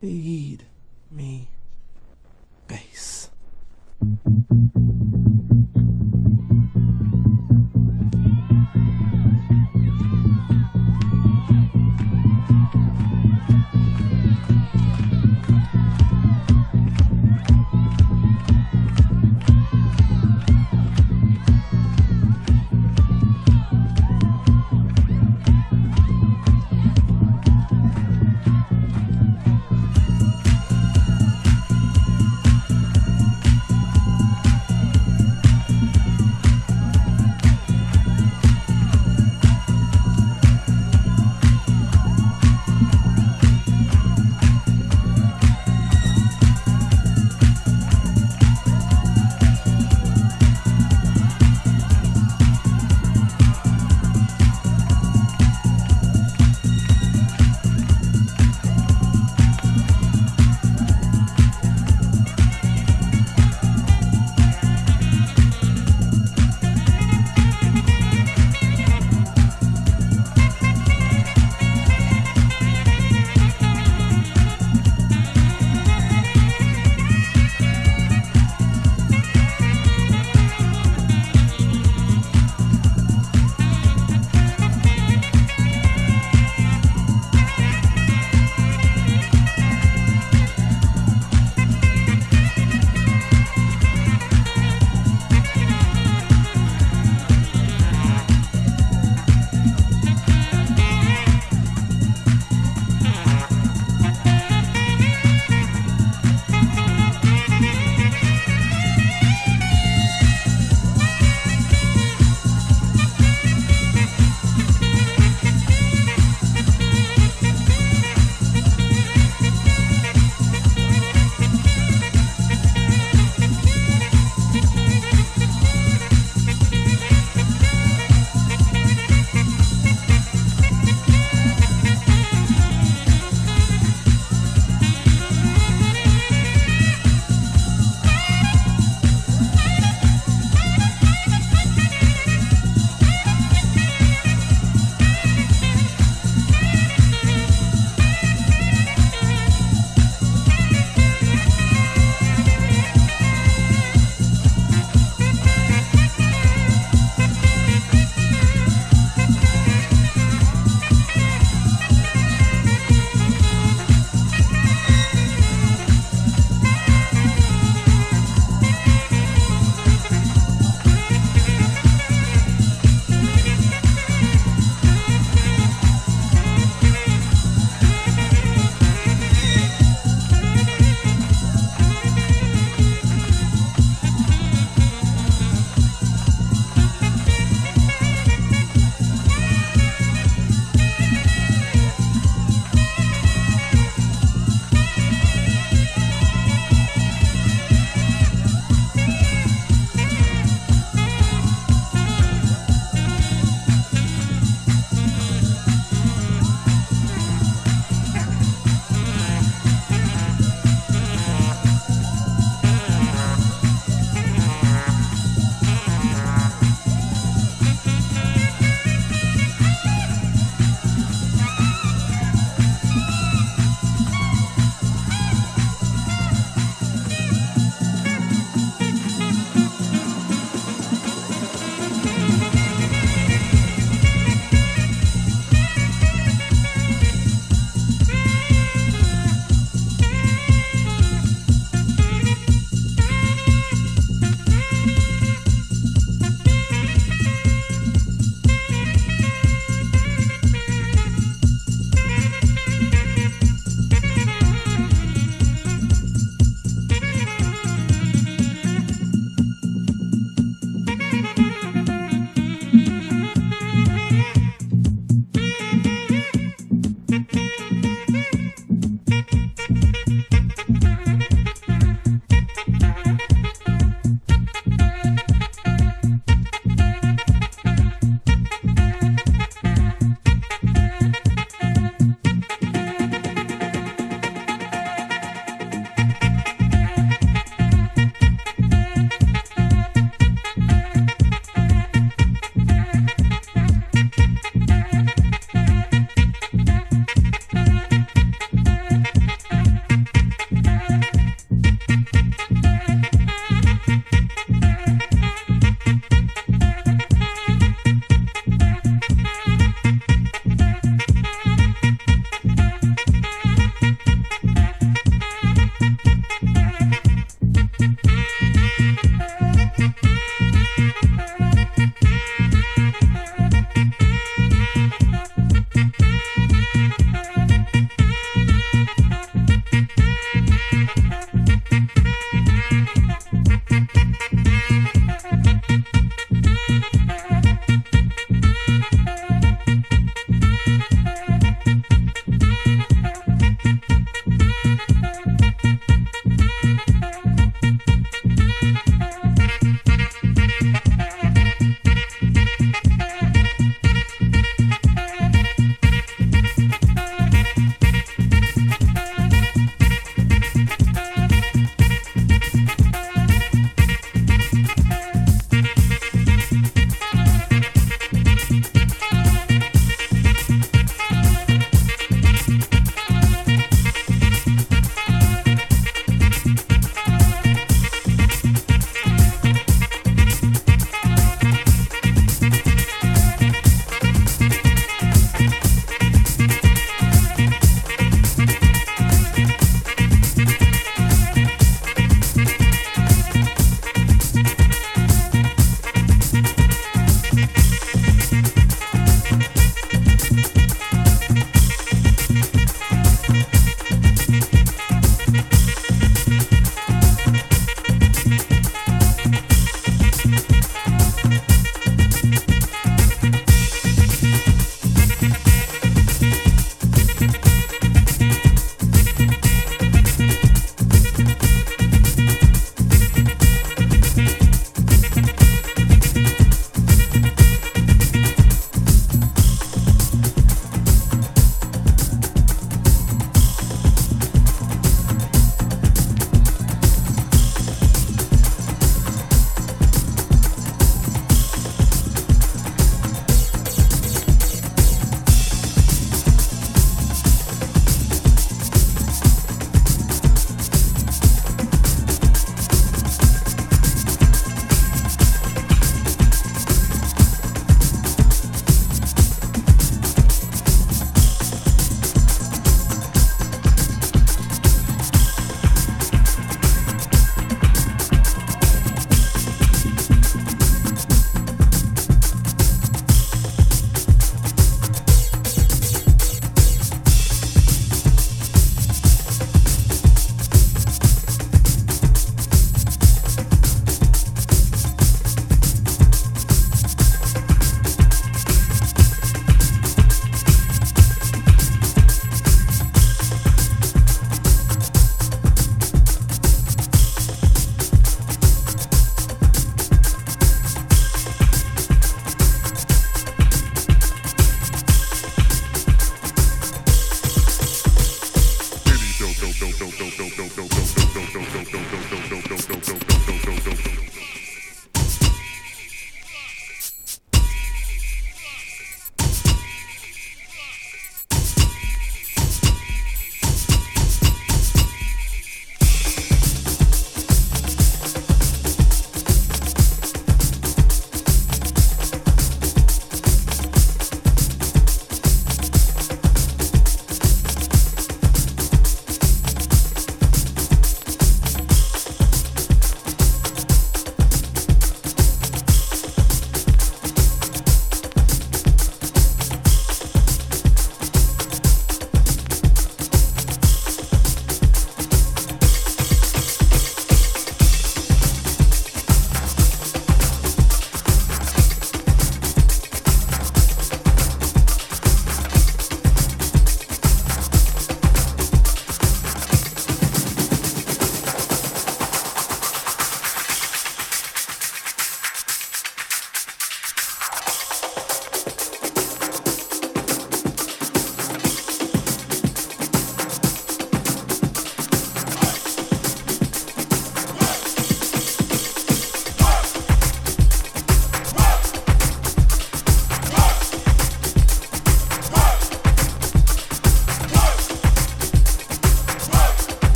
Feed me bass.